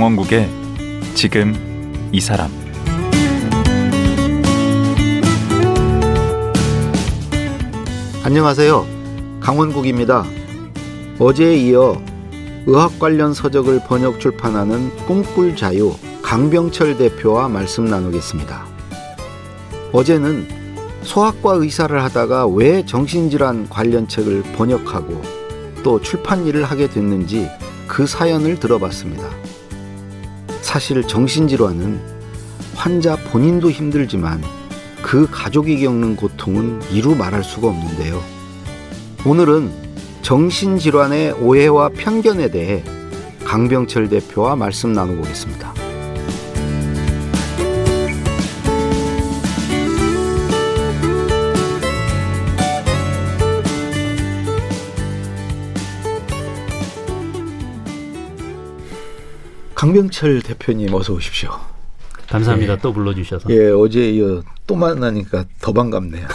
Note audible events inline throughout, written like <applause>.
강원국의 지금 이 사람 안녕하세요. 강원국입니다. 어제에 이어 의학 관련 서적을 번역 출판하는 꿈꿀 자유 강병철 대표와 말씀 나누겠습니다. 어제는 소아과 의사를 하다가 왜 정신질환 관련 책을 번역하고 또 출판 일을 하게 됐는지 그 사연을 들어봤습니다. 사실 정신질환은 환자 본인도 힘들지만 그 가족이 겪는 고통은 이루 말할 수가 없는데요. 오늘은 정신질환의 오해와 편견에 대해 강병철 대표와 말씀 나눠보겠습니다. 강병철 대표님 어서 오십시오. 감사합니다. 예. 또 불러주셔서. 예, 어제 이어 또 만나니까 더 반갑네요.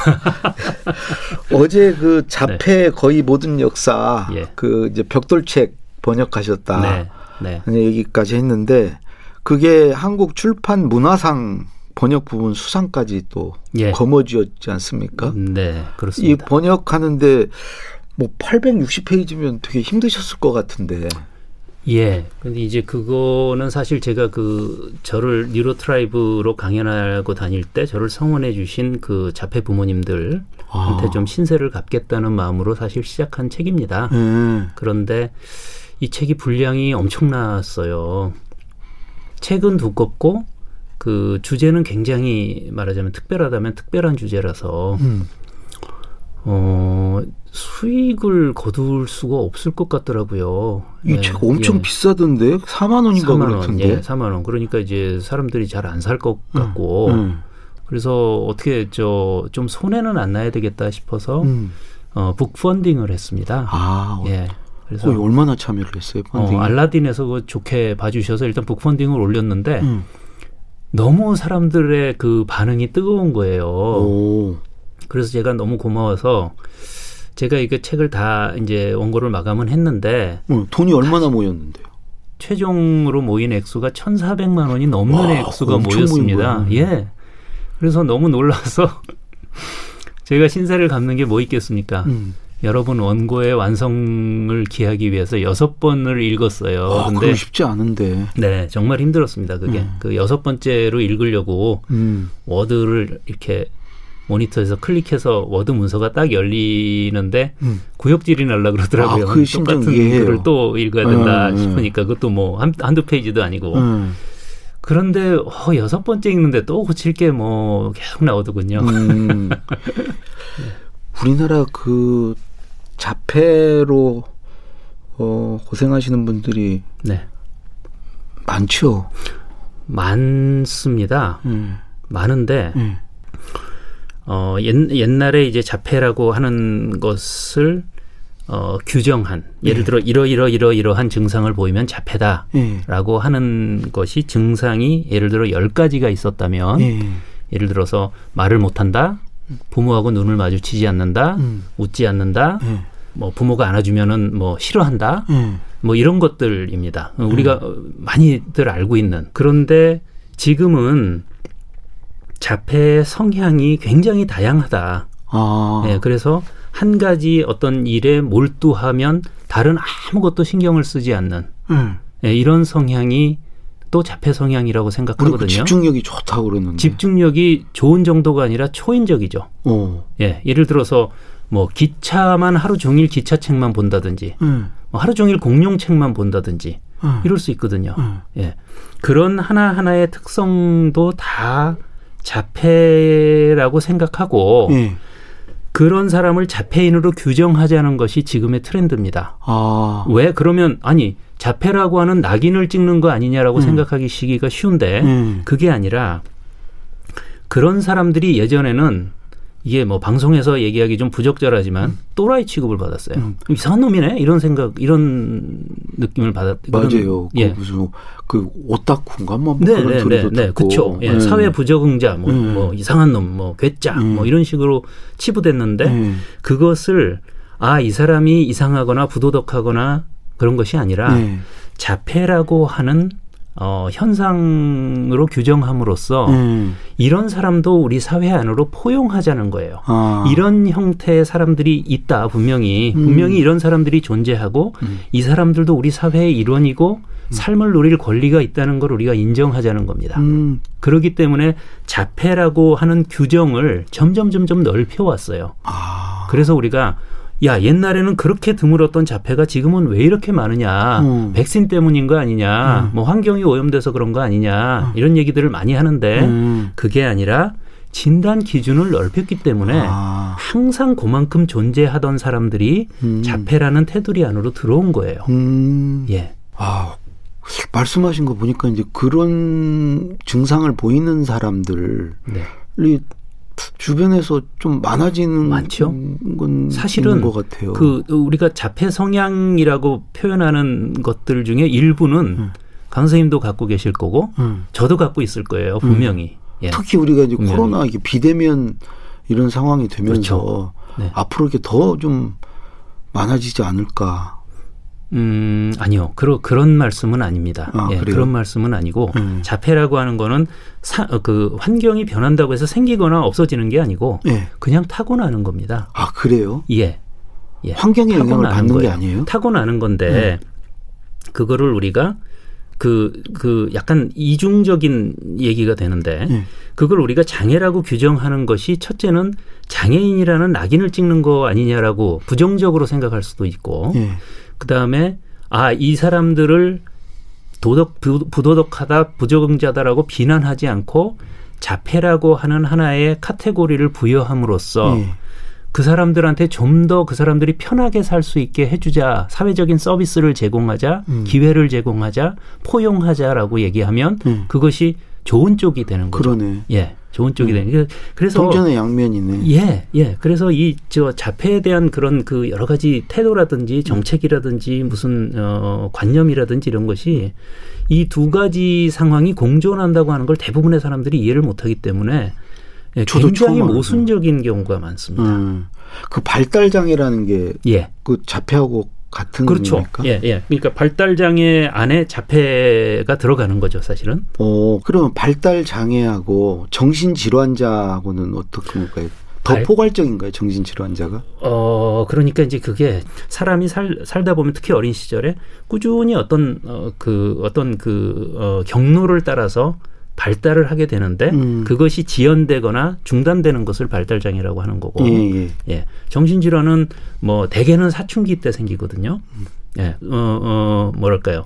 <laughs> 어제 그 자폐 네. 거의 모든 역사 예. 그 이제 벽돌책 번역하셨다. 네. 네. 얘기까지 했는데 그게 한국 출판 문화상 번역 부분 수상까지 또 예. 거머쥐었지 않습니까? 네, 그렇습니다. 이 번역하는데 뭐 860페이지면 되게 힘드셨을 것 같은데. 예. 근데 이제 그거는 사실 제가 그 저를 뉴로트라이브로 강연하고 다닐 때 저를 성원해 주신 그 자폐 부모님들한테 아. 좀 신세를 갚겠다는 마음으로 사실 시작한 책입니다. 음. 그런데 이 책이 분량이 엄청났어요. 책은 두껍고 그 주제는 굉장히 말하자면 특별하다면 특별한 주제라서 음. 어 수익을 거둘 수가 없을 것 같더라고요. 이책 예. 엄청 예. 비싸던데 4만 원인가 4만 원, 그렇던데. 예, 4만 원. 그러니까 이제 사람들이 잘 안 살 것 같고 음, 음. 그래서 어떻게 저 좀 손해는 안 나야 되겠다 싶어서 음. 어 북펀딩을 했습니다. 아, 예. 그래서 거의 얼마나 참여를 했어요? 펀딩? 어, 알라딘에서 그 좋게 봐주셔서 일단 북펀딩을 올렸는데 음. 너무 사람들의 그 반응이 뜨거운 거예요. 오. 그래서 제가 너무 고마워서 제가 이거 책을 다 이제 원고를 마감은 했는데 어, 돈이 얼마나 모였는데요? 최종으로 모인 액수가 천사백만 원이 넘는 와, 액수가 모였습니다. 예. 그래서 너무 놀라서 <laughs> 제가 신세를 갚는 게 뭐 있겠습니까? 음. 여러분 원고의 완성을 기하기 위해서 여섯 번을 읽었어요. 아, 근데 쉽지 않은데. 네, 정말 힘들었습니다. 그게 음. 그 여섯 번째로 읽으려고 음. 워드를 이렇게 모니터에서 클릭해서 워드 문서가 딱 열리는데 음. 구역질이 날라 그러더라고요. 아, 그 똑같은. 글을 또 읽어야 된다 음, 싶으니까 그것도 뭐 한, 한두 페이지도 아니고. 음. 그런데 어, 여섯 번째 읽는데 또 고칠 게 뭐 계속 나오더군요. 음. <laughs> 우리나라 그 자폐로 어, 고생하시는 분들이 네. 많죠. 많습니다. 음. 많은데 음. 어, 옛, 옛날에 이제 자폐라고 하는 것을 어, 규정한 예를 네. 들어 이러이러 이러이러한 증상을 보이면 자폐다라고 네. 하는 것이 증상이 예를 들어 열 가지가 있었다면 네. 예를 들어서 말을 못한다, 부모하고 눈을 마주치지 않는다, 음. 웃지 않는다, 네. 뭐 부모가 안아주면은 뭐 싫어한다, 네. 뭐 이런 것들입니다. 우리가 네. 많이들 알고 있는 그런데 지금은 자폐 성향이 굉장히 다양하다. 아. 네, 그래서 한 가지 어떤 일에 몰두하면 다른 아무것도 신경을 쓰지 않는 음. 네, 이런 성향이 또 자폐 성향이라고 생각하거든요. 집중력이 좋다고 그러는데. 집중력이 좋은 정도가 아니라 초인적이죠. 오. 예, 예를 들어서 뭐 기차만 하루 종일 기차책만 본다든지, 음. 뭐 하루 종일 공룡책만 본다든지 음. 이럴 수 있거든요. 음. 예, 그런 하나 하나의 특성도 다 자폐라고 생각하고 예. 그런 사람을 자폐인으로 규정하자는 것이 지금의 트렌드입니다. 아. 왜 그러면 아니 자폐라고 하는 낙인을 찍는 거 아니냐라고 음. 생각하기 시기가 쉬운데 음. 그게 아니라 그런 사람들이 예전에는 이게 뭐 방송에서 얘기하기 좀 부적절하지만 음. 또라이 취급을 받았어요. 음. 이상한 놈이네 이런 생각 이런 느낌을 받았. 맞아요. 그 예. 무슨 그 오타쿠인가 뭐 네, 그런 네, 소리도 네, 네, 그렇죠. 예. 네. 사회 부적응자, 뭐, 네. 뭐 이상한 놈, 뭐 괴짜, 네. 뭐 이런 식으로 치부됐는데 네. 그것을 아 이 사람이 이상하거나 부도덕하거나 그런 것이 아니라 자폐라고 하는 어, 현상으로 규정함으로써 음. 이런 사람도 우리 사회 안으로 포용하자는 거예요. 아. 이런 형태의 사람들이 있다 분명히 음. 분명히 이런 사람들이 존재하고 음. 이 사람들도 우리 사회의 일원이고 음. 삶을 누릴 권리가 있다는 걸 우리가 인정하자는 겁니다. 음. 그렇기 때문에 자폐라고 하는 규정을 점점 점점 넓혀왔어요. 아. 그래서 우리가 야 옛날에는 그렇게 드물었던 자폐가 지금은 왜 이렇게 많으냐 음. 백신 때문인 거 아니냐 음. 뭐 환경이 오염돼서 그런 거 아니냐 음. 이런 얘기들을 많이 하는데 음. 그게 아니라 진단 기준을 넓혔기 때문에 아. 항상 그만큼 존재하던 사람들이 음. 자폐라는 테두리 안으로 들어온 거예요. 음. 예. 아, 말씀하신 거 보니까 이제 그런 증상을 보이는 사람들이 네. 주변에서 좀 많아지는 많죠. 건 사실은 것 같아요. 그 우리가 자폐 성향이라고 표현하는 것들 중에 일부는 음. 강 선생님도 갖고 계실 거고 음. 저도 갖고 있을 거예요 음. 분명히. 음. 예. 특히 우리가 이제 분명히. 코로나 이게 비대면 이런 상황이 되면서 그렇죠. 네. 앞으로 이렇게 더 좀 많아지지 않을까. 음, 아니요. 그러, 그런 말씀은 아닙니다. 아, 예, 그런 말씀은 아니고 음. 자폐라고 하는 거는 사, 어, 그 환경이 변한다고 해서 생기거나 없어지는 게 아니고 예. 그냥 타고나는 겁니다. 아, 그래요? 예. 예. 환경의 영향을 받는 거예요. 게 아니에요? 타고나는 건데 음. 그거를 우리가 그, 그 약간 이중적인 얘기가 되는데 예. 그걸 우리가 장애라고 규정하는 것이 첫째는 장애인이라는 낙인을 찍는 거 아니냐라고 부정적으로 생각할 수도 있고 예. 그 다음에 아, 이 사람들을 도덕, 부도덕하다, 부적응자다라고 비난하지 않고 자폐라고 하는 하나의 카테고리를 부여함으로써 네. 그 사람들한테 좀 더 그 사람들이 편하게 살 수 있게 해주자 사회적인 서비스를 제공하자 음. 기회를 제공하자 포용하자라고 얘기하면 음. 그것이 좋은 쪽이 되는 거죠. 그러네. 예. 좋은 쪽이 음. 되는. 그래서 동전의 양면이네. 예, 예. 그래서 이 저 자폐에 대한 그런 그 여러 가지 태도라든지 정책이라든지 무슨 어 관념이라든지 이런 것이 이 두 가지 상황이 공존한다고 하는 걸 대부분의 사람들이 이해를 못하기 때문에 예, 굉장히 모순적인 경우가 많습니다. 음. 그 발달 장애라는 게 예. 그 자폐하고 같은 그렇죠. 겁니까? 예, 예. 그러니까 발달 장애 안에 자폐가 들어가는 거죠, 사실은. 어, 그러면 발달 장애하고 정신 질환자하고는 어떻게 볼까요? 더 발... 포괄적인가요, 정신 질환자가? 어, 그러니까 이제 그게 사람이 살, 살다 보면 특히 어린 시절에 꾸준히 어떤 어, 그 어떤 그 어, 경로를 따라서 발달을 하게 되는데 음. 그것이 지연되거나 중단되는 것을 발달 장애라고 하는 거고 예, 예. 예. 정신 질환은 뭐 대개는 사춘기 때 생기거든요. 음. 예. 어, 어 뭐랄까요?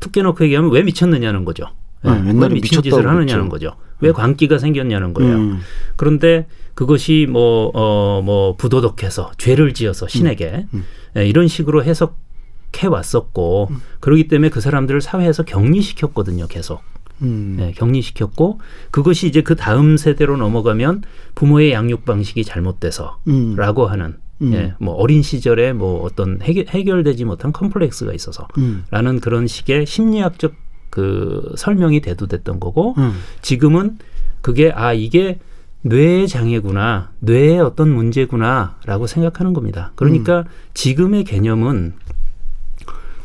툭 깨놓고 얘기하면 왜 미쳤느냐는 거죠. 예. 아, 왜 미친 짓을 하느냐는 거죠. 왜 음. 광기가 생겼냐는 거예요. 음. 그런데 그것이 뭐, 어, 뭐, 부도덕해서 죄를 지어서 신에게 음. 음. 예, 이런 식으로 해석해 왔었고, 그러기 때문에 그 사람들을 사회에서 격리시켰거든요, 계속. 음. 네, 격리시켰고 그것이 이제 그 다음 세대로 넘어가면 부모의 양육 방식이 잘못돼서라고 음. 하는 음. 예, 뭐 어린 시절에 뭐 어떤 해결, 되지 못한 컴플렉스가 있어서라는 음. 그런 식의 심리학적 그 설명이 대두됐던 거고 음. 지금은 그게 아 이게 뇌의 장애구나 뇌의 어떤 문제구나라고 생각하는 겁니다. 그러니까 음. 지금의 개념은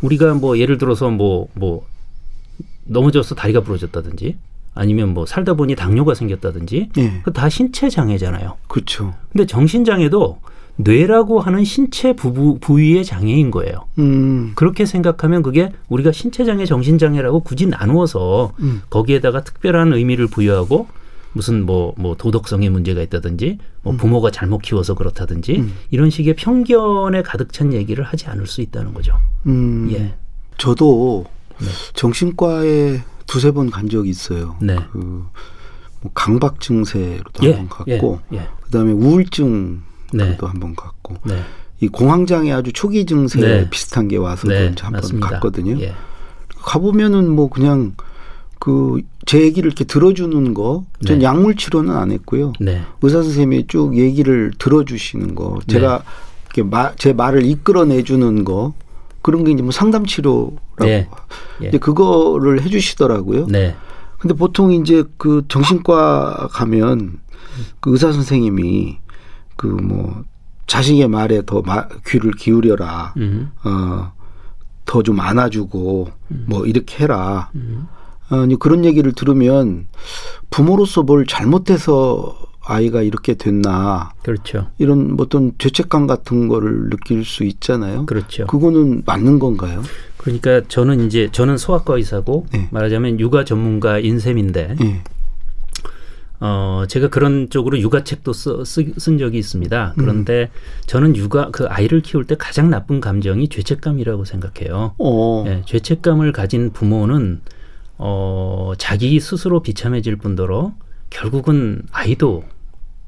우리가 뭐 예를 들어서 뭐뭐 뭐 넘어져서 다리가 부러졌다든지 아니면 뭐 살다 보니 당뇨가 생겼다든지 네. 그다 신체 장애잖아요. 그렇죠. 근데 정신 장애도 뇌라고 하는 신체 부부, 부위의 장애인 거예요. 음. 그렇게 생각하면 그게 우리가 신체 장애, 정신 장애라고 굳이 나누어서 음. 거기에다가 특별한 의미를 부여하고 무슨 뭐, 뭐 도덕성의 문제가 있다든지 뭐 음. 부모가 잘못 키워서 그렇다든지 음. 이런 식의 편견에 가득 찬 얘기를 하지 않을 수 있다는 거죠. 음. 예. 저도 네. 정신과에 두세 번 간 적이 있어요. 네. 그, 뭐 강박 증세로도 예, 한번 갔고, 예, 예. 그다음에 우울증 네. 한번 갔고, 네. 이 공황장애 아주 초기 증세 네. 비슷한 게 와서 네, 한번 갔거든요. 예. 가보면은 뭐 그냥 그 제 얘기를 이렇게 들어주는 거, 전 네. 약물 치료는 안 했고요. 네. 의사 선생님이 쭉 얘기를 들어주시는 거, 제가 이렇게 마, 제 말을 이끌어내주는 거, 그런 게 이제 뭐 상담 치료라고 네. 예. 이제 그거를 해 주시더라고요. 네. 근데 보통 이제 그 정신과 가면 그 의사 선생님이 그 뭐 자식의 말에 더 마, 귀를 기울여라. 음. 어 더 좀 안아주고 음. 뭐 이렇게 해라. 음. 아니 그런 얘기를 들으면 부모로서 뭘 잘못해서 아이가 이렇게 됐나. 그렇죠. 이런 어떤 죄책감 같은 거를 느낄 수 있잖아요. 그렇죠. 그거는 맞는 건가요? 그러니까 저는 이제 저는 소아과 의사고 네. 말하자면 육아 전문가 인 셈인데 네. 어 제가 그런 쪽으로 육아책도 써, 쓴 적이 있습니다. 그런데 음. 저는 육아 그 아이를 키울 때 가장 나쁜 감정이 죄책감이라고 생각해요. 어. 네, 죄책감을 가진 부모는 어 자기 스스로 비참해질 뿐더러 결국은 아이도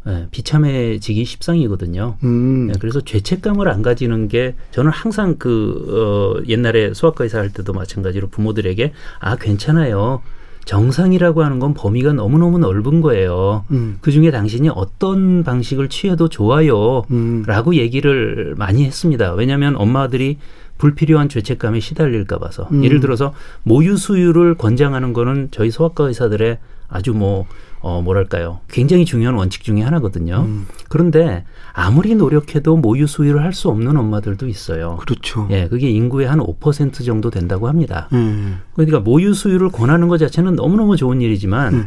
네, 비참해지기 십상이거든요. 음. 네, 그래서 죄책감을 안 가지는 게 저는 항상 그 어, 옛날에 소아과 의사 할 때도 마찬가지로 부모들에게 아 괜찮아요. 정상이라고 하는 건 범위가 너무너무 넓은 거예요. 음. 그 중에 당신이 어떤 방식을 취해도 좋아요. 음. 라고 얘기를 많이 했습니다. 왜냐하면 엄마들이 불필요한 죄책감에 시달릴까 봐서. 음. 예를 들어서 모유 수유를 권장하는 거는 저희 소아과 의사들의 아주 뭐 어, 뭐랄까요. 굉장히 중요한 원칙 중의 하나거든요. 음. 그런데 아무리 노력해도 모유 수유를 할 수 없는 엄마들도 있어요. 그렇죠. 예, 그게 인구의 한 5% 정도 된다고 합니다. 음. 그러니까 모유 수유를 권하는 것 자체는 너무너무 좋은 일이지만 음.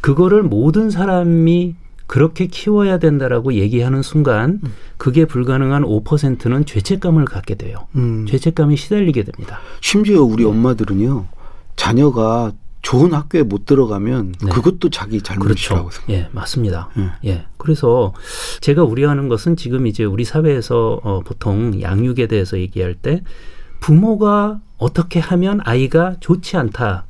그거를 모든 사람이 그렇게 키워야 된다라고 얘기하는 순간 음. 그게 불가능한 5%는 죄책감을 갖게 돼요. 음. 죄책감이 시달리게 됩니다. 심지어 우리 엄마들은요. 자녀가 좋은 학교에 못 들어가면 네. 그것도 자기 잘못이라고 그렇죠. 예, 맞습니다. 음. 예. 그래서 제가 우려하는 것은 지금 이제 우리 사회에서 어, 보통 양육에 대해서 얘기할 때 부모가 어떻게 하면 아이가 좋지 않다.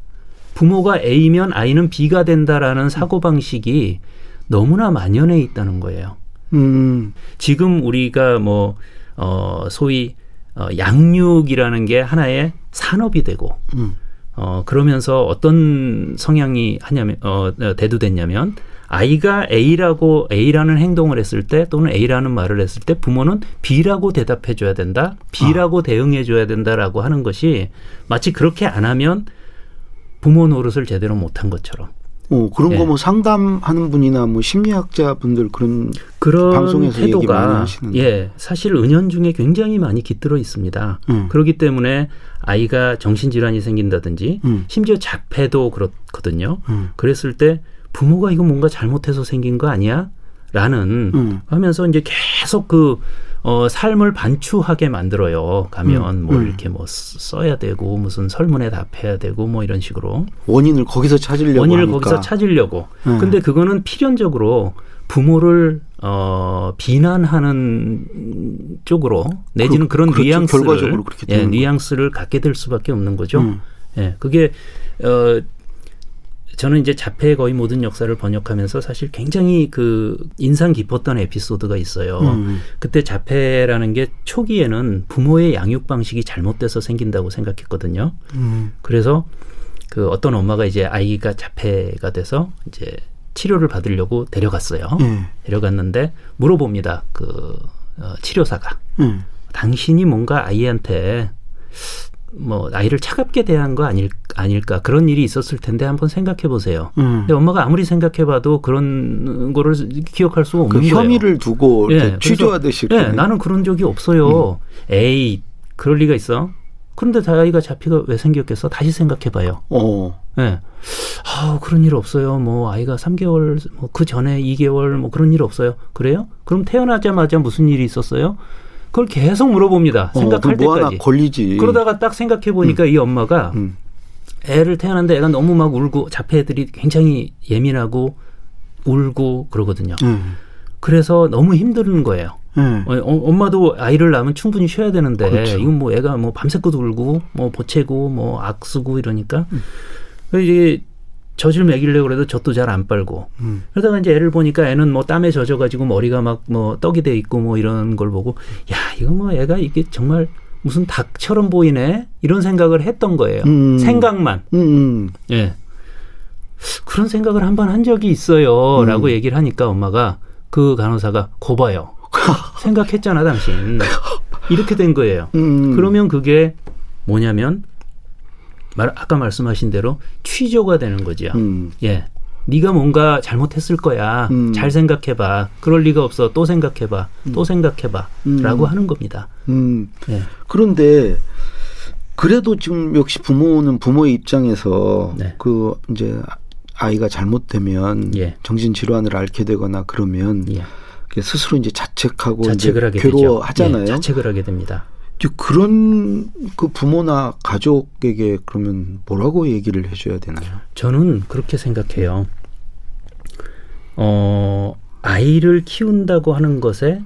부모가 A면 아이는 B가 된다라는 사고 방식이 너무나 만연해 있다는 거예요. 음. 지금 우리가 뭐 어, 소위 어, 양육이라는 게 하나의 산업이 되고 음. 어, 그러면서 어떤 성향이 하냐면, 어, 대두됐냐면, 아이가 A라고, A라는 행동을 했을 때 또는 A라는 말을 했을 때 부모는 B라고 대답해 줘야 된다, B라고 아. 대응해 줘야 된다라고 하는 것이 마치 그렇게 안 하면 부모 노릇을 제대로 못한 것처럼. 어, 그런 예. 거뭐 상담하는 분이나 뭐 심리학자 분들 그런 그런 방송에서 태도가 예, 사실 은연중에 굉장히 많이 깃들어 있습니다. 음. 그렇기 때문에 아이가 정신질환이 생긴다든지 음. 심지어 자폐도 그렇거든요. 음. 그랬을 때 부모가 이거 뭔가 잘못해서 생긴 거 아니야? 라는 음. 하면서 이제 계속 그 어, 삶을 반추하게 만들어요. 가면 음, 뭐 음. 이렇게 뭐 써야 되고 무슨 설문에 답해야 되고 뭐 이런 식으로 원인을 거기서 찾으려고 원인을 하니까. 거기서 찾으려고. 음. 근데 그거는 필연적으로 부모를 어, 비난하는 쪽으로 내지는 그, 런 그렇죠. 뉘앙스를 예, 뉘앙스를 갖게 될 수밖에 없는 거죠. 음. 예, 그게 어, 저는 이제 자폐의 거의 모든 역사를 번역하면서 사실 굉장히 그 인상 깊었던 에피소드가 있어요. 음. 그때 자폐라는 게 초기에는 부모의 양육 방식이 잘못돼서 생긴다고 생각했거든요. 음. 그래서 그 어떤 엄마가 이제 아이가 자폐가 돼서 이제 치료를 받으려고 데려갔어요. 음. 데려갔는데 물어봅니다. 그 어, 치료사가 음. 당신이 뭔가 아이한테 뭐 아이를 차갑게 대한 거 아닐 아닐까 그런 일이 있었을 텐데 한번 생각해 보세요. 음. 근데 엄마가 아무리 생각해봐도 그런 거를 기억할 수가 없는 그 거예요. 혐의를 두고 예, 취조하듯이. 예, 나는 그런 적이 없어요. 음. 에이, 그럴 리가 있어. 그런데 아이가 자피가 왜 생겼겠어? 다시 생각해봐요. 어. 예. 아, 그런 일 없어요. 뭐 아이가 3개월, 뭐 그 전에 2개월, 뭐 그런 일 없어요. 그래요? 그럼 태어나자마자 무슨 일이 있었어요? 그걸 계속 물어봅니다. 어, 생각할 뭐 때까지. 걸리지. 그러다가 딱 생각해 보니까 음. 이 엄마가 음. 애를 태어났는데 애가 너무 막 울고 자폐 애들이 굉장히 예민하고 울고 그러거든요. 음. 그래서 너무 힘든 거예요. 음. 어, 엄마도 아이를 낳으면 충분히 쉬어야 되는데 그렇죠. 이건 뭐 애가 뭐 밤새껏 울고 뭐 보채고 뭐 악쓰고 이러니까 음. 이제 젖을 먹이려고 그래도 젖도 잘 안 빨고 음. 그러다가 이제 애를 보니까 애는 뭐 땀에 젖어가지고 머리가 막 뭐 떡이 돼 있고 뭐 이런 걸 보고 야 이거 뭐 애가 이게 정말 무슨 닭처럼 보이네 이런 생각을 했던 거예요. 음. 생각만. 음. 음. 예. 그런 생각을 한 번한 적이 있어요라고 음. 얘기를 하니까 엄마가 그 간호사가 고봐요. <laughs> 생각했잖아 당신. <laughs> 이렇게 된 거예요. 음. 그러면 그게 뭐냐면 말 아까 말씀하신 대로 취조가 되는 거죠. 음. 예. 네가 뭔가 잘못했을 거야. 음. 잘 생각해봐. 그럴 리가 없어. 또 생각해봐. 음. 또 생각해봐. 음. 라고 하는 겁니다. 음. 예. 그런데 그래도 지금 역시 부모는 부모의 입장에서 네. 그 이제 아이가 잘못되면 예. 정신 질환을 앓게 되거나 그러면 예. 스스로 이제 자책하고 자책을 이제 괴로워하잖아요. 예, 자책을 하게 됩니다. 그런 그 부모나 가족에게 그러면 뭐라고 얘기를 해줘야 되나요? 저는 그렇게 생각해요. 어, 아이를 키운다고 하는 것에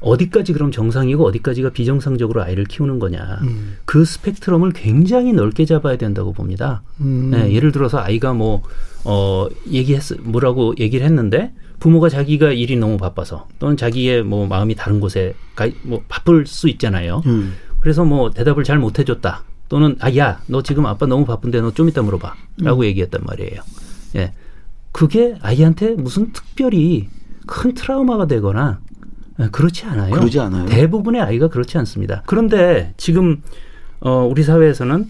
어디까지 그럼 정상이고 어디까지가 비정상적으로 아이를 키우는 거냐. 음. 그 스펙트럼을 굉장히 넓게 잡아야 된다고 봅니다. 음. 네, 예를 들어서 아이가 뭐, 어, 얘기했, 뭐라고 얘기를 했는데 부모가 자기가 일이 너무 바빠서 또는 자기의 뭐 마음이 다른 곳에 가, 뭐 바쁠 수 있잖아요. 음. 그래서 뭐 대답을 잘 못 해줬다. 또는 아, 야, 너 지금 아빠 너무 바쁜데 너 좀 이따 물어봐. 라고 음. 얘기했단 말이에요. 예. 그게 아이한테 무슨 특별히 큰 트라우마가 되거나 예, 그렇지 않아요. 그러지 않아요. 대부분의 아이가 그렇지 않습니다. 그런데 지금 어 우리 사회에서는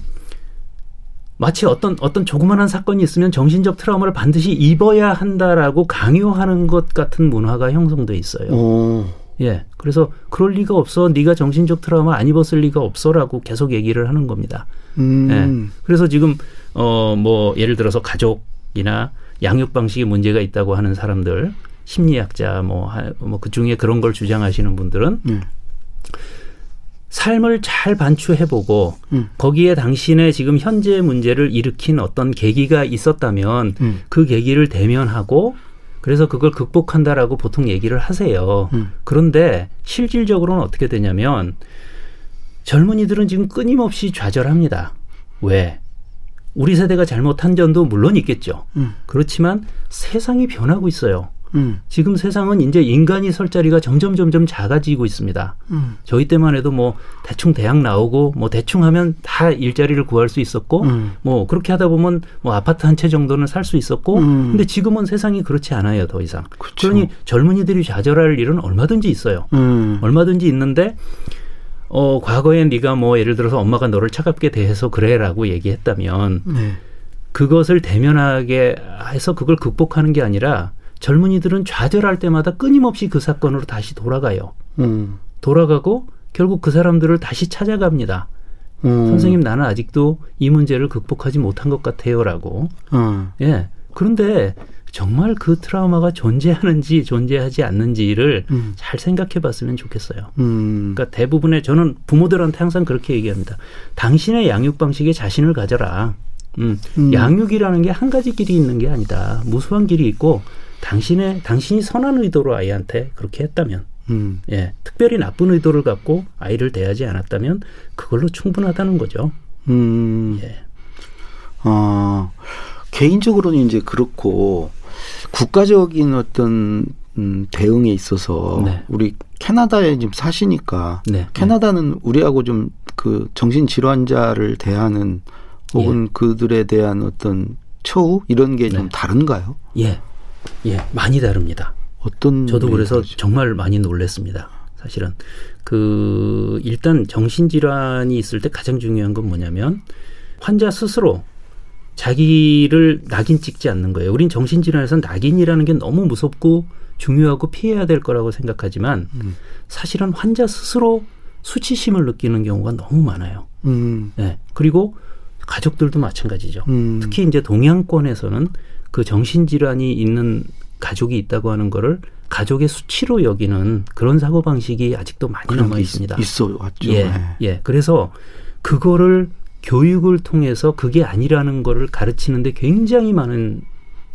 마치 어떤 어떤 조그마한 사건이 있으면 정신적 트라우마를 반드시 입어야 한다라고 강요하는 것 같은 문화가 형성돼 있어요. 오. 예. 그래서 그럴 리가 없어. 네가 정신적 트라우마 안 입었을 리가 없어라고 계속 얘기를 하는 겁니다. 음. 예. 그래서 지금 어 뭐 예를 들어서 가족이나 양육 방식에 문제가 있다고 하는 사람들 심리학자 뭐, 뭐 그 중에 그런 걸 주장하시는 분들은 음. 삶을 잘 반추해보고 음. 거기에 당신의 지금 현재 문제를 일으킨 어떤 계기가 있었다면 음. 그 계기를 대면하고 그래서 그걸 극복한다라고 보통 얘기를 하세요. 음. 그런데 실질적으로는 어떻게 되냐면 젊은이들은 지금 끊임없이 좌절합니다. 왜? 우리 세대가 잘못한 점도 물론 있겠죠. 음. 그렇지만 세상이 변하고 있어요. 음. 지금 세상은 이제 인간이 설 자리가 점점 점점 작아지고 있습니다. 음. 저희 때만 해도 뭐 대충 대학 나오고 뭐 대충 하면 다 일자리를 구할 수 있었고 음. 뭐 그렇게 하다 보면 뭐 아파트 한 채 정도는 살 수 있었고 음. 근데 지금은 세상이 그렇지 않아요 더 이상. 그쵸. 그러니 젊은이들이 좌절할 일은 얼마든지 있어요. 음. 얼마든지 있는데 어 과거에 네가 뭐 예를 들어서 엄마가 너를 차갑게 대해서 그래라고 얘기했다면 네. 그것을 대면하게 해서 그걸 극복하는 게 아니라 젊은이들은 좌절할 때마다 끊임없이 그 사건으로 다시 돌아가요. 음. 돌아가고 결국 그 사람들을 다시 찾아갑니다. 음. 선생님 나는 아직도 이 문제를 극복하지 못한 것 같아요라고. 음. 예. 그런데 정말 그 트라우마가 존재하는지 존재하지 않는지를 음. 잘 생각해 봤으면 좋겠어요. 음. 그러니까 대부분의 저는 부모들한테 항상 그렇게 얘기합니다. 당신의 양육 방식에 자신을 가져라. 음. 음. 양육이라는 게 한 가지 길이 있는 게 아니다. 무수한 길이 있고 당신의 당신이 선한 의도로 아이한테 그렇게 했다면 음. 예, 특별히 나쁜 의도를 갖고 아이를 대하지 않았다면 그걸로 충분하다는 거죠. 음. 예. 아, 개인적으로는 이제 그렇고 국가적인 어떤 음, 대응에 있어서 네. 우리 캐나다에 지금 사시니까 네. 캐나다는 우리하고 좀 그 정신 질환자를 대하는 혹은 예. 그들에 대한 어떤 처우 이런 게좀 네. 다른가요? 예. 예, 많이 다릅니다. 어떤 저도 그래서 다르죠? 정말 많이 놀랐습니다. 사실은 그 일단 정신 질환이 있을 때 가장 중요한 건 뭐냐면 환자 스스로 자기를 낙인 찍지 않는 거예요. 우린 정신 질환에서 낙인이라는 게 너무 무섭고 중요하고 피해야 될 거라고 생각하지만 음. 사실은 환자 스스로 수치심을 느끼는 경우가 너무 많아요. 음. 네. 그리고 가족들도 마찬가지죠. 음. 특히 이제 동양권에서는 그 정신질환이 있는 가족이 있다고 하는 거를 가족의 수치로 여기는 그런 사고 방식이 아직도 많이 남아 있습니다. 있어 왔죠. 예, 네. 예. 그래서 그거를 교육을 통해서 그게 아니라는 거를 가르치는데 굉장히 많은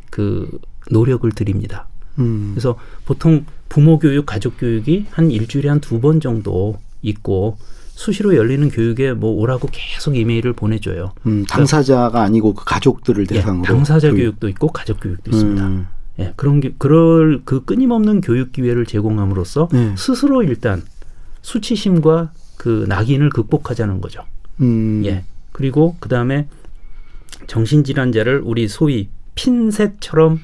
그 노력을 드립니다. 음. 그래서 보통 부모 교육, 가족 교육이 한 일주일에 한 두 번 정도 있고 수시로 열리는 교육에 뭐 오라고 계속 이메일을 보내줘요. 음, 당사자가 그러니까, 아니고 그 가족들을 예, 대상으로. 예, 당사자 교육. 도 있고 가족 교육도 있습니다. 음. 예, 그런 게 그럴 그 끊임없는 교육 기회를 제공함으로써 네. 스스로 일단 수치심과 그 낙인을 극복하자는 거죠. 음. 예. 그리고 그 다음에 정신질환자를 우리 소위 핀셋처럼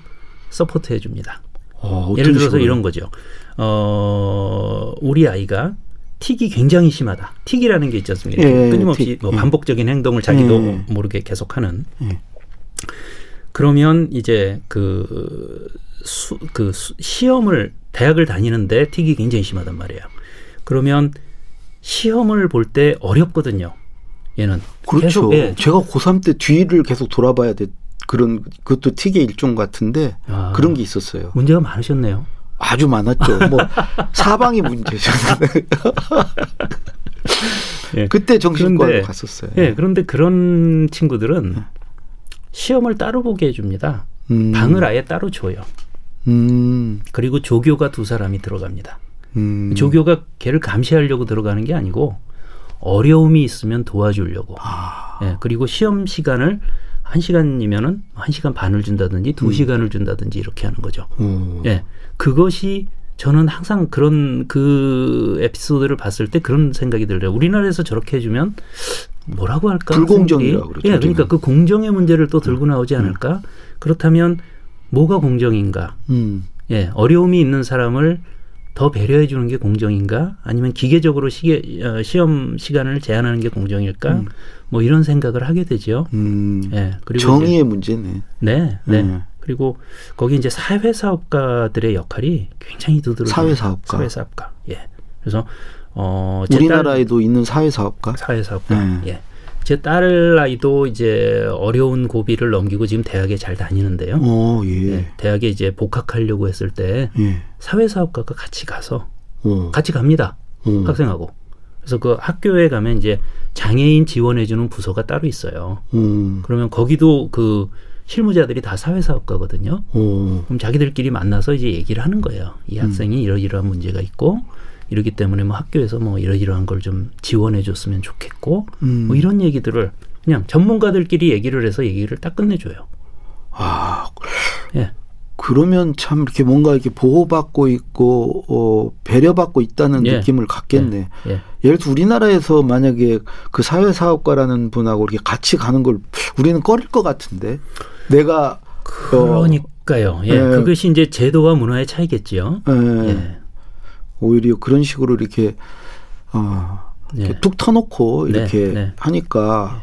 서포트해 줍니다. 어, 예를 들어서 식으로? 이런 거죠. 어, 우리 아이가 틱이 굉장히 심하다. 틱이라는 게 있지 않습니까? 예, 끊임없이 뭐 예. 반복적인 행동을 자기도 예. 모르게 계속하는. 예. 그러면 이제 그, 수, 그 수, 시험을 대학을 다니는데 틱이 굉장히 심하단 말이에요. 그러면 시험을 볼 때 어렵거든요. 얘는 그렇죠. 예. 제가 고3 때 뒤를 계속 돌아봐야 돼. 그런 그것도 틱의 일종 같은데 아, 그런 게 있었어요. 문제가 많으셨네요. 아주 많았죠. 뭐 <laughs> 사방이 문제잖아요. 예. 그때 정신과로 갔었어요. 예, 그런데 그런 친구들은 네. 시험을 따로 보게 해줍니다. 음. 방을 아예 따로 줘요. 음. 그리고 조교가 두 사람이 들어갑니다. 음. 조교가 걔를 감시하려고 들어가는 게 아니고 어려움이 있으면 도와주려고. 아. 예, 그리고 시험 시간을 한 시간이면은 한 시간 반을 준다든지 두 음. 시간을 준다든지 이렇게 하는 거죠. 음. 예, 그것이 저는 항상 그런 그 에피소드를 봤을 때 그런 생각이 들어요. 우리나라에서 저렇게 해주면 뭐라고 할까? 불공정이라고 그러죠. 예, 그러니까 그 공정의 문제를 또 들고 음. 나오지 않을까? 음. 그렇다면 뭐가 공정인가? 음. 예, 어려움이 있는 사람을 더 배려해 주는 게 공정인가? 아니면 기계적으로 시계, 어, 시험 시간을 제한하는 게 공정일까? 음. 뭐 이런 생각을 하게 되죠. 음. 예, 그리고 정의의 이제, 문제네. 네, 네. 음. 그리고 거기 이제 사회 사업가들의 역할이 굉장히 두드러져. 사회 사업가. 사회 사업가. 예. 그래서 어 우리나라에도 있는 사회 사업가. 사회 사업가. 네. 예. 제 딸 아이도 이제 어려운 고비를 넘기고 지금 대학에 잘 다니는데요. 오, 예. 예. 대학에 이제 복학하려고 했을 때 예. 사회 사업가가 같이 가서 오. 같이 갑니다. 오. 학생하고. 그래서 그 학교에 가면 이제 장애인 지원해주는 부서가 따로 있어요. 음. 그러면 거기도 그 실무자들이 다 사회사업가거든요. 오. 그럼 자기들끼리 만나서 이제 얘기를 하는 거예요. 이 음. 학생이 음. 이러이러한 문제가 있고 이러기 때문에 뭐 학교에서 뭐 이러이러한 걸 좀 지원해 줬으면 좋겠고 음. 뭐 이런 얘기들을 그냥 전문가들끼리 얘기를 해서 얘기를 딱 끝내줘요. 아, 예. 그러면 참 이렇게 뭔가 이렇게 보호받고 있고 어, 배려받고 있다는 예. 느낌을 갖겠네. 예. 예. 예를 들어 우리나라에서 만약에 그 사회사업가라는 분하고 이렇게 같이 가는 걸 우리는 꺼릴 것 같은데. 내가 그러니까요. 예, 예. 그것이 이제 제도와 문화의 차이겠지요. 예. 예. 오히려 그런 식으로 이렇게 어, 이렇게 네. 툭 터놓고 네, 이렇게 네. 하니까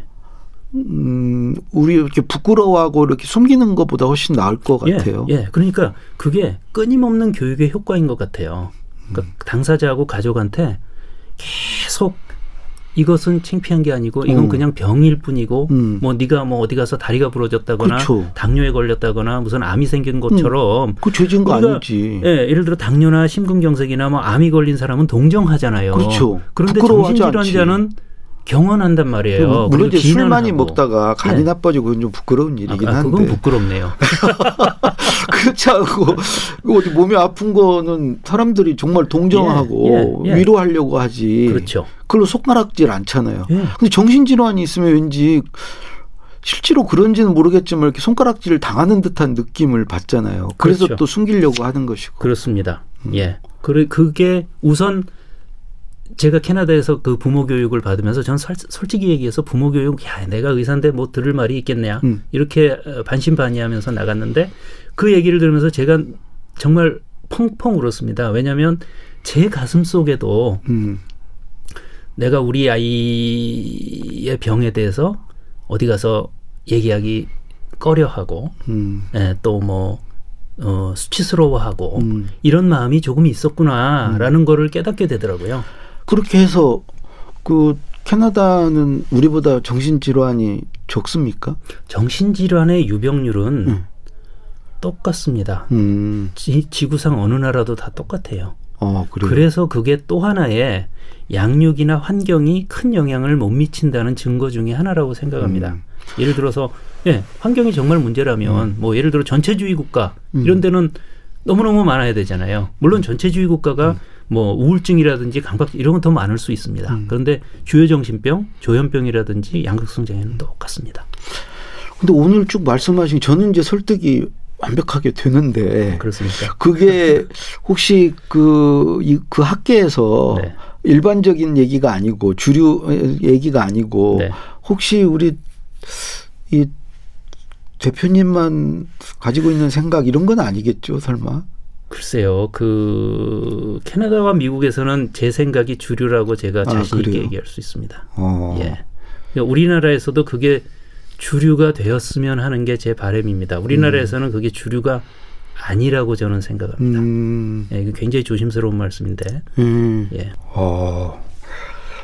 음, 우리 이렇게 부끄러워하고 이렇게 숨기는 것보다 훨씬 나을 것 예, 같아요. 예, 그러니까 그게 끊임없는 교육의 효과인 것 같아요. 그러니까 음. 당사자하고 가족한테 계속 이것은 창피한 게 아니고 이건 어. 그냥 병일 뿐이고 음. 뭐 네가 뭐 어디 가서 다리가 부러졌다거나 그쵸. 당뇨에 걸렸다거나 무슨 암이 생긴 것처럼 음. 그 죄진 거 아니지. 예, 예를 들어 당뇨나 심근경색이나 뭐 암이 걸린 사람은 동정하잖아요. 그렇죠. 그런데 정신질환자는 경험한단 말이에요. 물론 이제 술 많이 하고. 먹다가 간이 네. 나빠지고 그건 좀 부끄러운 일이긴 아, 한데. 그건 부끄럽네요. <laughs> 그렇지 않고 어디 몸이 아픈 거는 사람들이 정말 동정하고 예, 예, 예. 위로하려고 하지. 그렇죠. 그걸로 손가락질 않잖아요. 예. 근데 정신질환이 있으면 왠지 실제로 그런지는 모르겠지만 이렇게 손가락질을 당하는 듯한 느낌을 받잖아요. 그래서 그렇죠. 또 숨기려고 하는 것이고. 그렇습니다. 음. 예. 그 그게 우선 제가 캐나다에서 그 부모 교육을 받으면서 저는 설, 솔직히 얘기해서 부모 교육 야 내가 의사인데 뭐 들을 말이 있겠냐 음. 이렇게 어, 반신반의하면서 나갔는데 그 얘기를 들으면서 제가 정말 펑펑 울었습니다. 왜냐하면 제 가슴 속에도 음. 내가 우리 아이의 병에 대해서 어디 가서 얘기하기 꺼려하고 음. 예, 또뭐 어, 수치스러워하고 음. 이런 마음이 조금 있었구나라는 음. 거를 깨닫게 되더라고요. 그렇게 해서 그 캐나다는 우리보다 정신질환이 적습니까? 정신질환의 유병률은 음. 똑같습니다. 음. 지, 구상 어느 나라도 다 똑같아요. 어, 그래서 그게 또 하나의 양육이나 환경이 큰 영향을 못 미친다는 증거 중의 하나라고 생각합니다. 음. 예를 들어서 예, 환경이 정말 문제라면 음. 뭐 예를 들어 전체주의 국가 음. 이런 데는 너무너무 많아야 되잖아요. 물론 전체주의 국가가 음. 뭐 우울증이라든지 강박 이런 건 더 많을 수 있습니다. 음. 그런데 주요 정신병, 조현병이라든지 양극성 장애는 똑같습니다. 근데 오늘 쭉 말씀하신 저는 이제 설득이 완벽하게 되는데 그렇습니까? 그게 <laughs> 혹시 그, 이, 그 학계에서 네. 일반적인 얘기가 아니고 주류 얘기가 아니고 네. 혹시 우리 이 대표님만 가지고 있는 생각 이런 건 아니겠죠, 설마? 글쎄요, 그 캐나다와 미국에서는 제 생각이 주류라고 제가 아, 자신 있게 얘기할 수 있습니다. 어. 예. 그러니까 우리나라에서도 그게 주류가 되었으면 하는 게 제 바람입니다. 우리나라에서는 음. 그게 주류가 아니라고 저는 생각합니다. 음. 예, 굉장히 조심스러운 말씀인데. 음. 예. 어.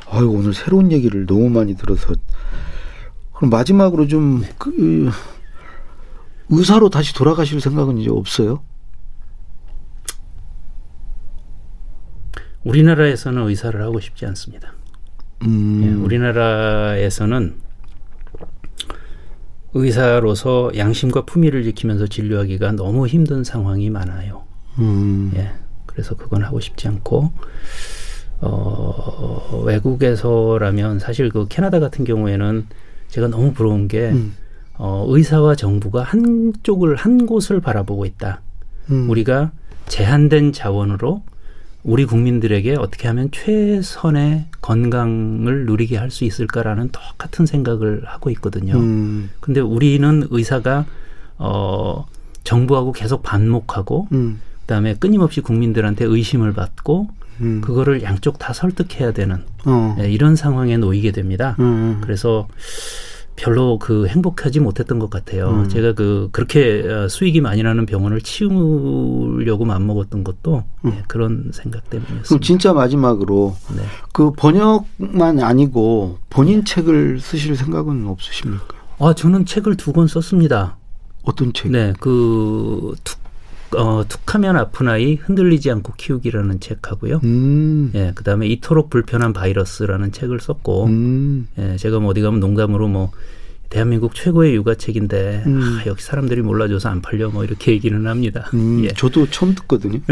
아유 오늘 새로운 얘기를 너무 많이 들어서 그럼 마지막으로 좀 네. 그, 의사로 다시 돌아가실 생각은 이제 없어요? 우리나라에서는 의사를 하고 싶지 않습니다. 음. 예, 우리나라에서는 의사로서 양심과 품위를 지키면서 진료하기가 너무 힘든 상황이 많아요. 음. 예, 그래서 그건 하고 싶지 않고 어, 외국에서라면 사실 그 캐나다 같은 경우에는 제가 너무 부러운 게 음. 어, 의사와 정부가 한쪽을 한 곳을 바라보고 있다. 음. 우리가 제한된 자원으로 우리 국민들에게 어떻게 하면 최선의 건강을 누리게 할 수 있을까라는 똑같은 생각을 하고 있거든요. 음. 근데 우리는 의사가 어 정부하고 계속 반목하고 음. 그다음에 끊임없이 국민들한테 의심을 받고 음. 그거를 양쪽 다 설득해야 되는 어. 네, 이런 상황에 놓이게 됩니다. 음. 그래서 별로 그 행복하지 못했던 것 같아요. 음. 제가 그 그렇게 어, 수익이 많이 나는 병원을 치우려고 마음먹었던 것도 음. 네, 그런 생각 때문이었습니다. 그럼 진짜 마지막으로 네. 그 번역만 아니고 본인 책을 쓰실 생각은 없으십니까? 아 저는 책을 두 권 썼습니다. 어떤 책? 네, 그 툭, 어, 툭하면 아픈 아이 흔들리지 않고 키우기라는 책하고요. 음. 예, 그다음에 이토록 불편한 바이러스라는 책을 썼고, 음. 예, 제가 뭐 어디 가면 농담으로 뭐 대한민국 최고의 육아책인데 음. 아, 여기 사람들이 몰라줘서 안 팔려 뭐 이렇게 얘기는 합니다. 음, <laughs> 예. 저도 처음 듣거든요. <laughs>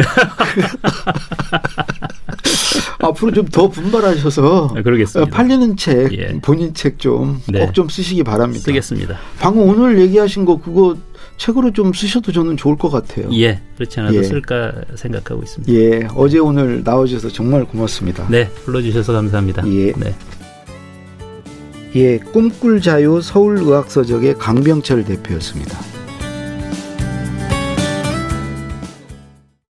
앞으로 좀 더 분발하셔서 아, 그러겠습니다. 팔리는 책 예. 본인 책 좀 꼭좀 네. 좀 쓰시기 바랍니다. 쓰겠습니다. 방금 오늘 얘기하신 거 그거 책으로 좀 쓰셔도 저는 좋을 것 같아요. 예, 그렇지 않아도 예. 쓸까 생각하고 있습니다. 예, 어제 오늘 나와주셔서 정말 고맙습니다. 네, 불러주셔서 감사합니다. 예. 네. 예, 꿈꿀 자유 서울의학서적의 강병철 대표였습니다.